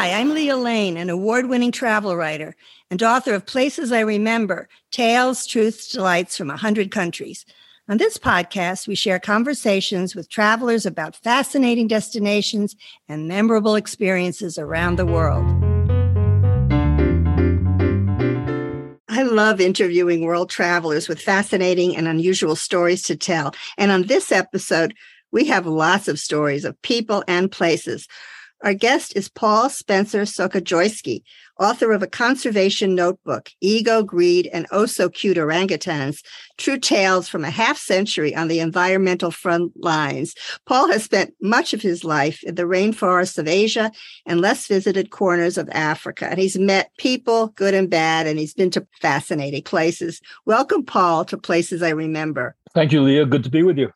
Hi, I'm Lea Lane, an award winning travel writer and author of Places I Remember Tales, Truths, Delights from 100 Countries. On this podcast, we share conversations with travelers about fascinating destinations and memorable experiences around the world. I love interviewing world travelers with fascinating and unusual stories to tell. And on this episode, we have lots of stories of people and places. Our guest is Paul Spencer Sochaczewski, author of a conservation notebook, Ego, Greed, and Oh So Cute Orangutans, True Tales from a Half Century on the Environmental Front Lines. Paul has spent much of his life in the rainforests of Asia and less visited corners of Africa. And he's met people, good and bad, and he's been to fascinating places. Welcome, Paul, to Places I Remember. Thank you, Lea. Good to be with you.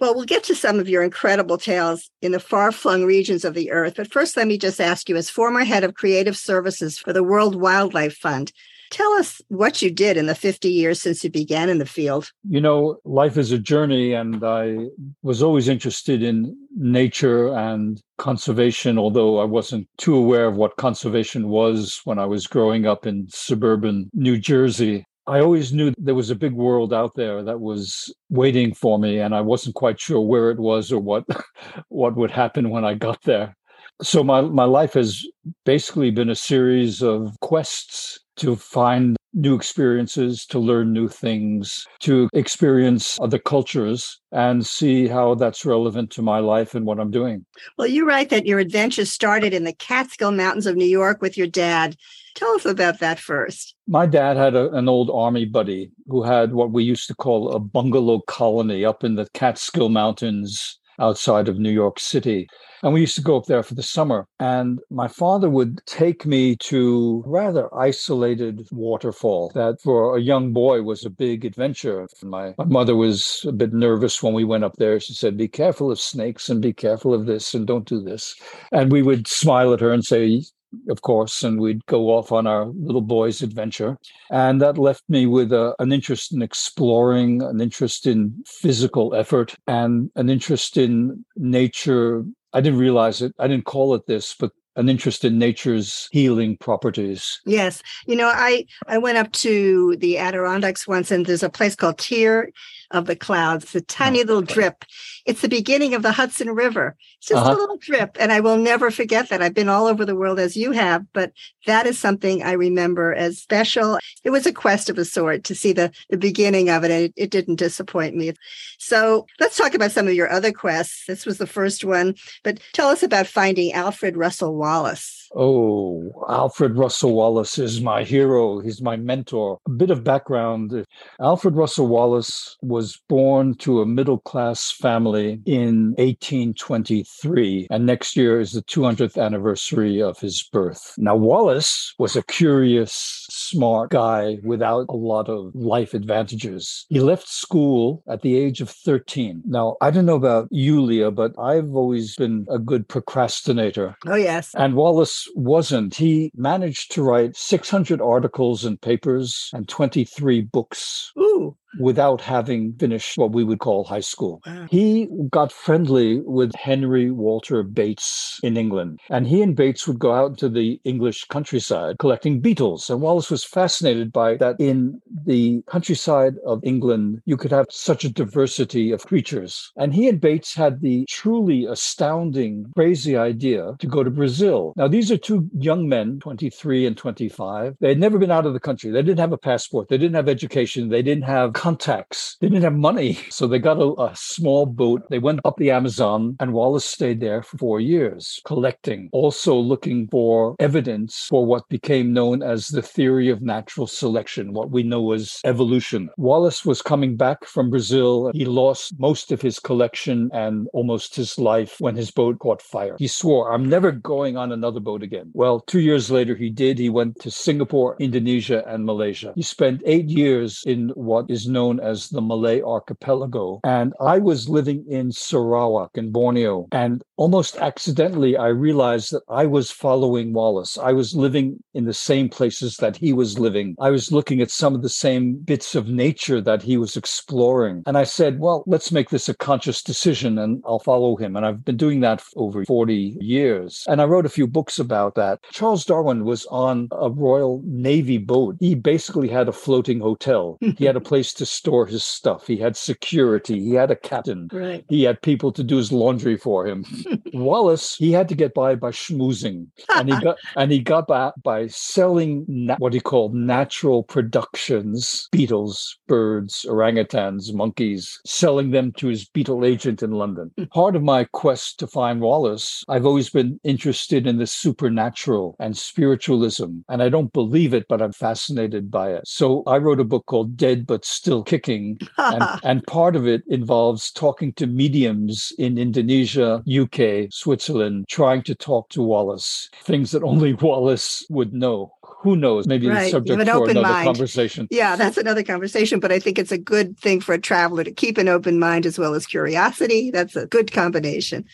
Well, we'll get to some of your incredible tales in the far flung regions of the earth. But first, let me just ask you, as former head of creative services for the World Wildlife Fund, tell us what you did in the 50 years since you began in the field. You know, life is a journey, and I was always interested in nature and conservation, although I wasn't too aware of what conservation was when I was growing up in suburban New Jersey. I always knew there was a big world out there that was waiting for me, and I wasn't quite sure where it was or what what would happen when I got there. So my my life has basically been a series of quests to find new experiences, to learn new things, to experience other cultures and see how that's relevant to my life and what I'm doing. Well, you write that your adventure started in the Catskill Mountains of New York with your dad. Tell us about that first. My dad had a, an old army buddy who had what we used to call a bungalow colony up in the Catskill Mountains outside of New York City. And we used to go up there for the summer. And my father would take me to rather isolated waterfall that for a young boy was a big adventure. My, my mother was a bit nervous when we went up there. She said, Be careful of snakes and be careful of this and don't do this. And we would smile at her and say, of course, and we'd go off on our little boy's adventure. And that left me with a, an interest in exploring, an interest in physical effort, and an interest in nature. I didn't realize it. I didn't call it this, but an interest in nature's healing properties. Yes. You know, I I went up to the Adirondacks once and there's a place called Tear of the Clouds, the tiny oh, little drip. It's the beginning of the Hudson River. It's just uh-huh. a little drip and I will never forget that. I've been all over the world as you have, but that is something I remember as special. It was a quest of a sort to see the the beginning of it and it, it didn't disappoint me. So, let's talk about some of your other quests. This was the first one, but tell us about finding Alfred Russel Wallace. Oh, Alfred Russel Wallace is my hero. He's my mentor. A bit of background Alfred Russel Wallace was born to a middle class family in 1823, and next year is the 200th anniversary of his birth. Now, Wallace was a curious, smart guy without a lot of life advantages. He left school at the age of 13. Now, I don't know about you, Lea, but I've always been a good procrastinator. Oh, yes. And Wallace wasn't. He managed to write 600 articles and papers and 23 books. Ooh without having finished what we would call high school. Wow. He got friendly with Henry Walter Bates in England, and he and Bates would go out into the English countryside collecting beetles. And Wallace was fascinated by that in the countryside of England, you could have such a diversity of creatures. And he and Bates had the truly astounding, crazy idea to go to Brazil. Now, these are two young men, 23 and 25. They had never been out of the country. They didn't have a passport. They didn't have education. They didn't have contacts. They didn't have money. So they got a, a, small boat. They went up the Amazon, and Wallace stayed there for four years, collecting, also looking for evidence for what became known as the theory of natural selection, what we know as evolution. Wallace was coming back from Brazil. He lost most of his collection and almost his life when his boat caught fire. He swore, I'm never going on another boat again. Well, two years later, he did. He went to Singapore, Indonesia, and Malaysia. He spent eight years in what is known as the Malay Archipelago. And I was living in Sarawak in Borneo. And almost accidentally, I realized that I was following Wallace. I was living in the same places that he was living. I was looking at some of the same bits of nature that he was exploring. And I said, well, let's make this a conscious decision and I'll follow him. And I've been doing that for over 40 years. And I wrote a few books about that. Charles Darwin was on a Royal Navy boat. He basically had a floating hotel. he had a place to store his stuff. He had security. He had a captain. Right. He had people to do his laundry for him. Wallace, he had to get by by schmoozing, and he got and he got by by selling na- what he called natural productions: beetles, birds, orangutans, monkeys, selling them to his beetle agent in London. Hmm. Part of my quest to find Wallace, I've always been interested in the supernatural and spiritualism, and I don't believe it, but I'm fascinated by it. So I wrote a book called Dead but Still Kicking, and, and part of it involves talking to mediums in Indonesia, UK, Switzerland, trying to talk to Wallace, things that only Wallace would know. Who knows? Maybe Right. the subject an for open another mind. conversation. Yeah, that's another conversation, but I think it's a good thing for a traveler to keep an open mind as well as curiosity. That's a good combination.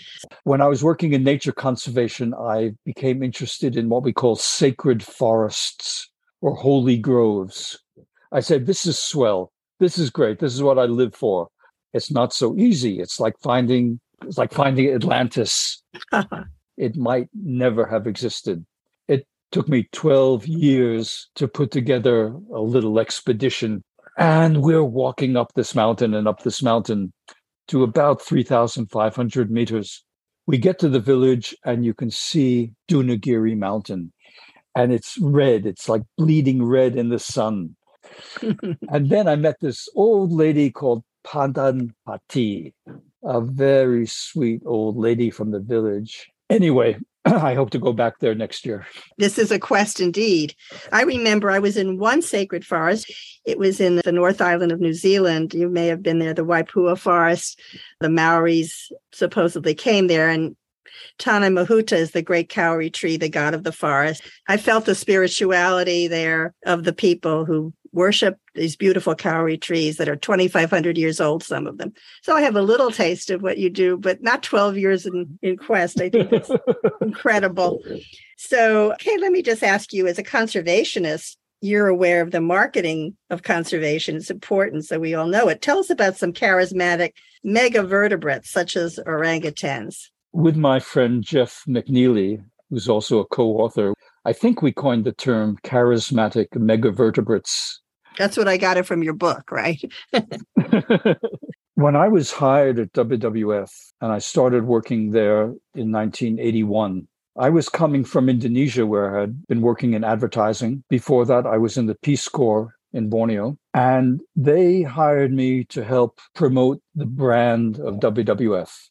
When I was working in nature conservation, I became interested in what we call sacred forests or holy groves. I said, This is swell. This is great. This is what I live for. It's not so easy. It's like finding it's like finding Atlantis. It might never have existed. It took me 12 years to put together a little expedition. And we're walking up this mountain and up this mountain to about 3,500 meters. We get to the village and you can see Dunagiri Mountain. And it's red, it's like bleeding red in the sun. And then I met this old lady called Pandan Pati, a very sweet old lady from the village. Anyway, I hope to go back there next year. This is a quest indeed. I remember I was in one sacred forest. It was in the North Island of New Zealand. You may have been there, the Waipoua Forest. The Maoris supposedly came there, and Tane Mahuta is the great kauri tree, the god of the forest. I felt the spirituality there of the people who worship these beautiful kauri trees that are 2,500 years old, some of them. So I have a little taste of what you do, but not 12 years in, in quest. I think it's incredible. So, okay, let me just ask you as a conservationist, you're aware of the marketing of conservation, its important so we all know it. Tell us about some charismatic megavertebrates such as orangutans. With my friend Jeff McNeely, who's also a co author, I think we coined the term charismatic megavertebrates. That's what I got it from your book, right? when I was hired at WWF and I started working there in 1981, I was coming from Indonesia where I had been working in advertising. Before that, I was in the Peace Corps in Borneo. And they hired me to help promote the brand of WWF.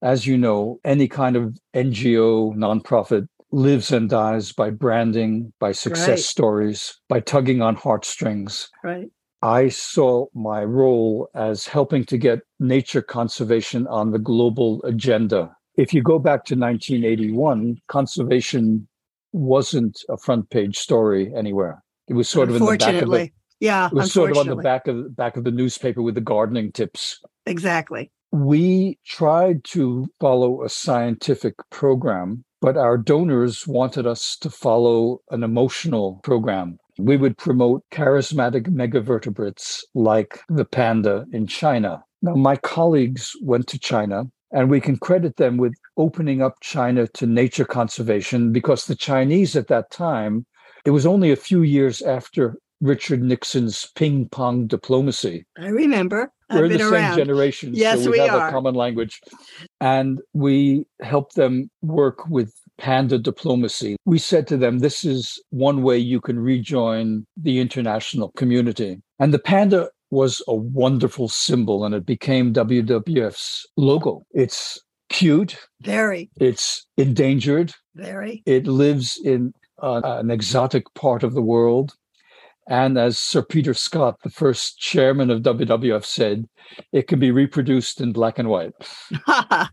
As you know, any kind of NGO, nonprofit lives and dies by branding, by success Right. stories, by tugging on heartstrings. Right. I saw my role as helping to get nature conservation on the global agenda. If you go back to 1981, conservation wasn't a front page story anywhere. It was sort of in the back of the, yeah. it was sort of on the back of back of the newspaper with the gardening tips. Exactly. We tried to follow a scientific program, but our donors wanted us to follow an emotional program. We would promote charismatic megavertebrates like the panda in China. Now, my colleagues went to China, and we can credit them with opening up China to nature conservation because the Chinese at that time, it was only a few years after Richard Nixon's ping pong diplomacy. I remember. I've We're in the same around. generation, Yes, so we, we have are. a common language. And we helped them work with panda diplomacy. We said to them, this is one way you can rejoin the international community. And the panda was a wonderful symbol and it became WWF's logo. It's cute, Very, it's endangered, very. it lives in uh, an exotic part of the world. And as Sir Peter Scott, the first chairman of WWF, said, it can be reproduced in black and white.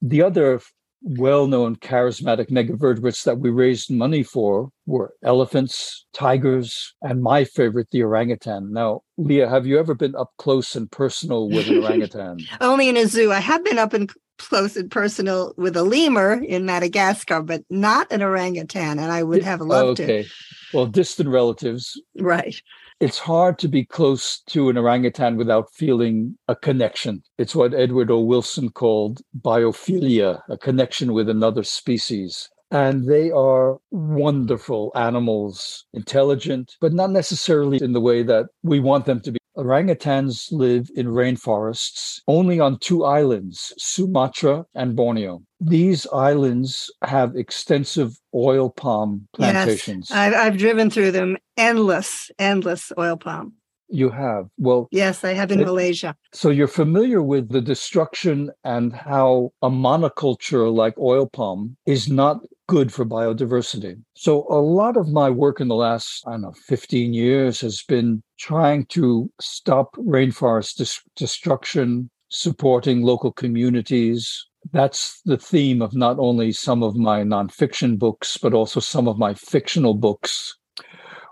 The other well known charismatic megavertebrates that we raised money for were elephants, tigers, and my favorite, the orangutan. Now, Lea, have you ever been up close and personal with an orangutan? Only in a zoo. I have been up and close and personal with a lemur in Madagascar, but not an orangutan. And I would have loved okay. to. Well, distant relatives. Right. It's hard to be close to an orangutan without feeling a connection. It's what Edward O. Wilson called biophilia, a connection with another species. And they are wonderful animals, intelligent, but not necessarily in the way that we want them to be. Orangutans live in rainforests only on two islands, Sumatra and Borneo. These islands have extensive oil palm plantations. Yes, I've, I've driven through them. Endless, endless oil palm. You have. Well, yes, I have in it, Malaysia. So you're familiar with the destruction and how a monoculture like oil palm is not good for biodiversity. So a lot of my work in the last, I don't know, 15 years has been trying to stop rainforest dis- destruction, supporting local communities. That's the theme of not only some of my nonfiction books, but also some of my fictional books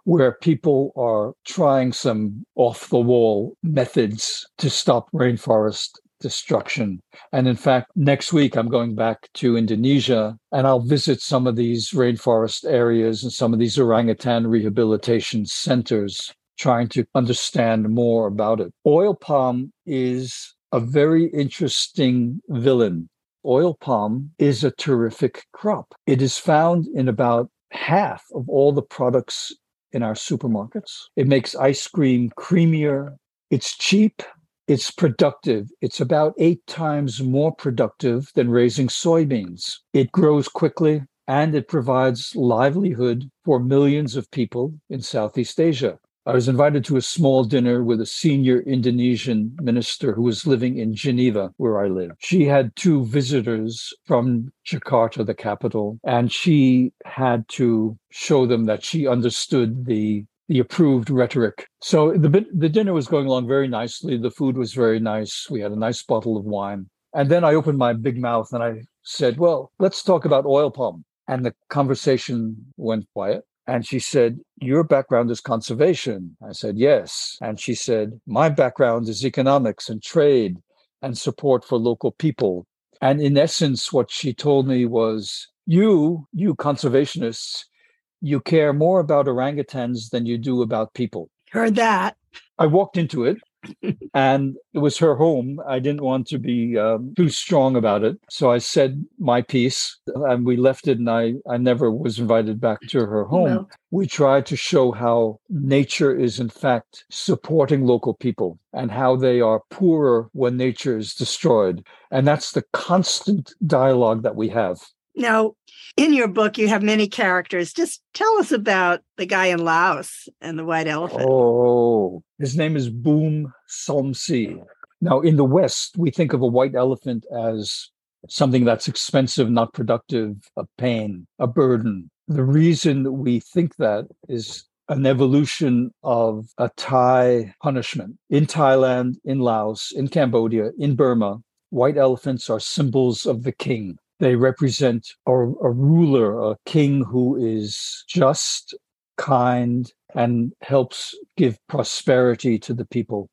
where people are trying some off the wall methods to stop rainforest destruction. And in fact, next week I'm going back to Indonesia and I'll visit some of these rainforest areas and some of these orangutan rehabilitation centers, trying to understand more about it. Oil palm is a very interesting villain. Oil palm is a terrific crop. It is found in about half of all the products in our supermarkets. It makes ice cream creamier. It's cheap. It's productive. It's about eight times more productive than raising soybeans. It grows quickly and it provides livelihood for millions of people in Southeast Asia. I was invited to a small dinner with a senior Indonesian minister who was living in Geneva, where I live. She had two visitors from Jakarta, the capital, and she had to show them that she understood the the approved rhetoric. So the the dinner was going along very nicely. The food was very nice. We had a nice bottle of wine. And then I opened my big mouth and I said, "Well, let's talk about oil palm." And the conversation went quiet. And she said, Your background is conservation. I said, Yes. And she said, My background is economics and trade and support for local people. And in essence, what she told me was, You, you conservationists, you care more about orangutans than you do about people. Heard that. I walked into it and it was her home. I didn't want to be um, too strong about it. So I said my piece and we left it, and I, I never was invited back to her home. We tried to show how nature is, in fact, supporting local people and how they are poorer when nature is destroyed. And that's the constant dialogue that we have. Now, in your book, you have many characters. Just tell us about the guy in Laos and the white elephant. Oh, his name is Boom Somsi. Now, in the West, we think of a white elephant as something that's expensive, not productive, a pain, a burden. The reason we think that is an evolution of a Thai punishment. In Thailand, in Laos, in Cambodia, in Burma, white elephants are symbols of the king. They represent a, a ruler, a king who is just, kind, and helps give prosperity to the people.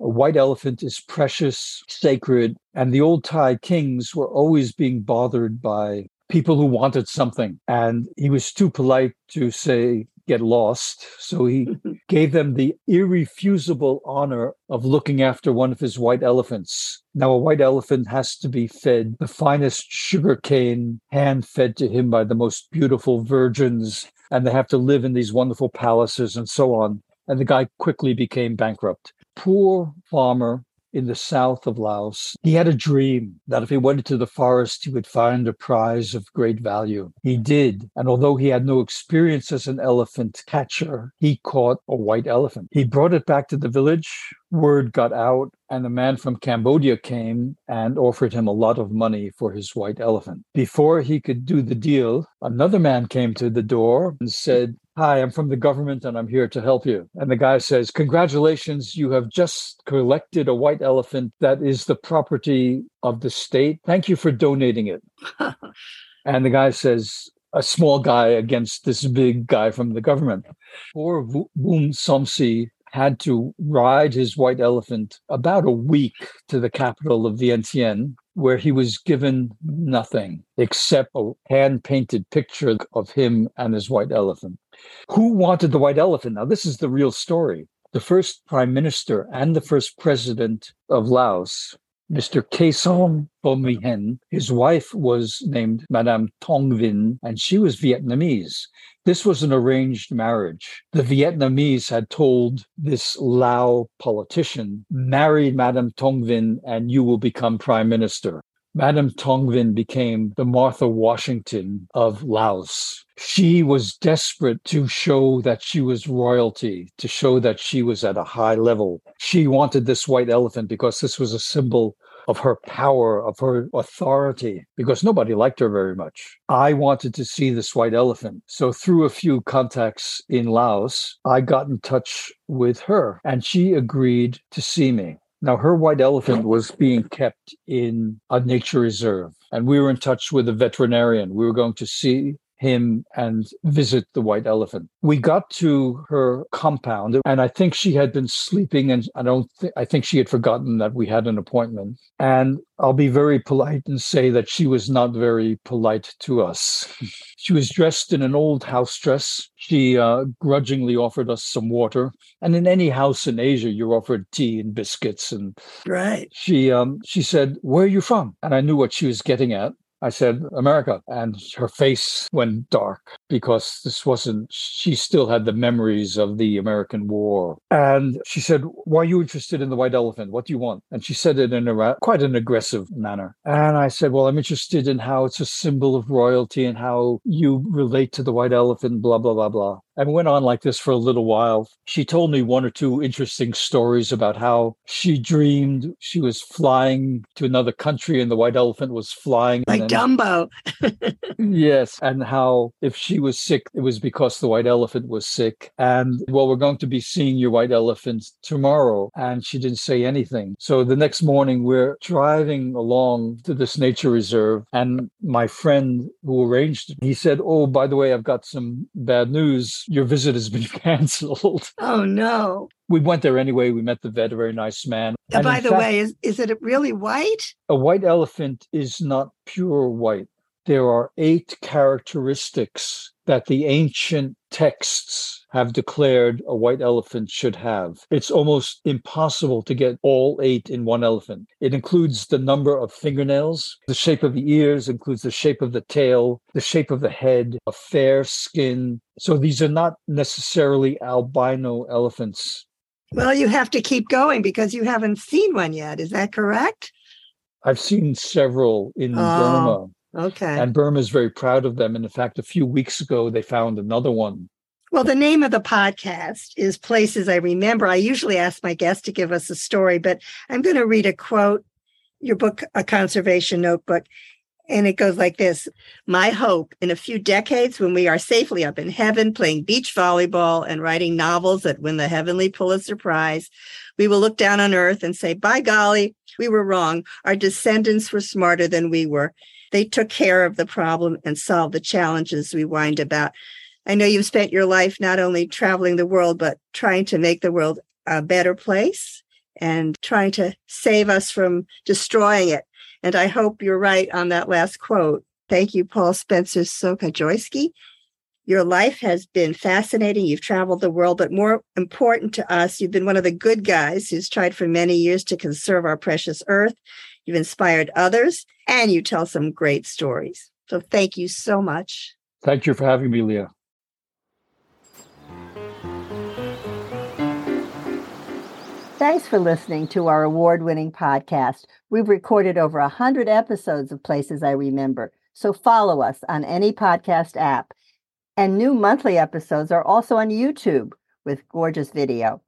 A white elephant is precious, sacred, and the old Thai kings were always being bothered by people who wanted something. And he was too polite to say, get lost. So he gave them the irrefusable honor of looking after one of his white elephants. Now, a white elephant has to be fed the finest sugar cane, hand fed to him by the most beautiful virgins, and they have to live in these wonderful palaces and so on. And the guy quickly became bankrupt. Poor farmer in the south of Laos. He had a dream that if he went into the forest, he would find a prize of great value. He did. And although he had no experience as an elephant catcher, he caught a white elephant. He brought it back to the village. Word got out, and a man from Cambodia came and offered him a lot of money for his white elephant. Before he could do the deal, another man came to the door and said, Hi, I'm from the government and I'm here to help you. And the guy says, Congratulations, you have just collected a white elephant that is the property of the state. Thank you for donating it. and the guy says, a small guy against this big guy from the government. Poor Boom Somsi had to ride his white elephant about a week to the capital of Vientiane where he was given nothing except a hand painted picture of him and his white elephant. Who wanted the white elephant? Now, this is the real story. The first prime minister and the first president of Laos Mr. Kaysone Phomvihane. His wife was named Madame Thongvin, and she was Vietnamese. This was an arranged marriage. The Vietnamese had told this Lao politician, marry Madame Thongvin and you will become prime minister. Madame Thongvin became the Martha Washington of Laos she was desperate to show that she was royalty, to show that she was at a high level. She wanted this white elephant because this was a symbol of her power, of her authority, because nobody liked her very much. I wanted to see this white elephant. So, through a few contacts in Laos, I got in touch with her and she agreed to see me. Now, her white elephant was being kept in a nature reserve, and we were in touch with a veterinarian. We were going to see him and visit the white elephant. We got to her compound and I think she had been sleeping and I don't think I think she had forgotten that we had an appointment. And I'll be very polite and say that she was not very polite to us. she was dressed in an old house dress. She uh, grudgingly offered us some water. And in any house in Asia, you're offered tea and biscuits. And right. She um, she said, "Where are you from?" And I knew what she was getting at. I said, America. And her face went dark because this wasn't, she still had the memories of the American war. And she said, Why are you interested in the white elephant? What do you want? And she said it in a quite an aggressive manner. And I said, Well, I'm interested in how it's a symbol of royalty and how you relate to the white elephant, blah, blah, blah, blah and went on like this for a little while. She told me one or two interesting stories about how she dreamed she was flying to another country and the white elephant was flying. Like Dumbo. yes. And how if she was sick, it was because the white elephant was sick. And well, we're going to be seeing your white elephant tomorrow. And she didn't say anything. So the next morning, we're driving along to this nature reserve. And my friend who arranged it, he said, Oh, by the way, I've got some bad news your visit has been canceled. Oh no. We went there anyway. We met the vet, a very nice man. And by the fact, way, is, is it really white? A white elephant is not pure white. There are eight characteristics that the ancient texts have declared a white elephant should have. It's almost impossible to get all eight in one elephant. It includes the number of fingernails, the shape of the ears, includes the shape of the tail, the shape of the head, a fair skin. So these are not necessarily albino elephants. Well, you have to keep going because you haven't seen one yet. Is that correct? I've seen several in oh. Burma. Okay. And Burma is very proud of them. And in fact, a few weeks ago, they found another one. Well, the name of the podcast is Places I Remember. I usually ask my guests to give us a story, but I'm going to read a quote, your book, A Conservation Notebook. And it goes like this My hope in a few decades, when we are safely up in heaven playing beach volleyball and writing novels that win the Heavenly Pulitzer Prize, we will look down on earth and say, By golly, we were wrong. Our descendants were smarter than we were. They took care of the problem and solved the challenges we whined about. I know you've spent your life not only traveling the world, but trying to make the world a better place and trying to save us from destroying it. And I hope you're right on that last quote. Thank you, Paul Spencer Sochaczewski. Your life has been fascinating. You've traveled the world, but more important to us, you've been one of the good guys who's tried for many years to conserve our precious earth. You've inspired others and you tell some great stories. So thank you so much. Thank you for having me, Lea. Thanks for listening to our award winning podcast. We've recorded over 100 episodes of Places I Remember, so follow us on any podcast app. And new monthly episodes are also on YouTube with gorgeous video.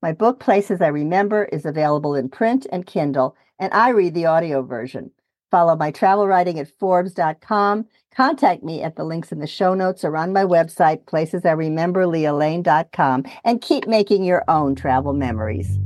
My book, Places I Remember, is available in print and Kindle, and I read the audio version. Follow my travel writing at Forbes.com. Contact me at the links in the show notes or on my website, placesirememberlealane.com, and keep making your own travel memories.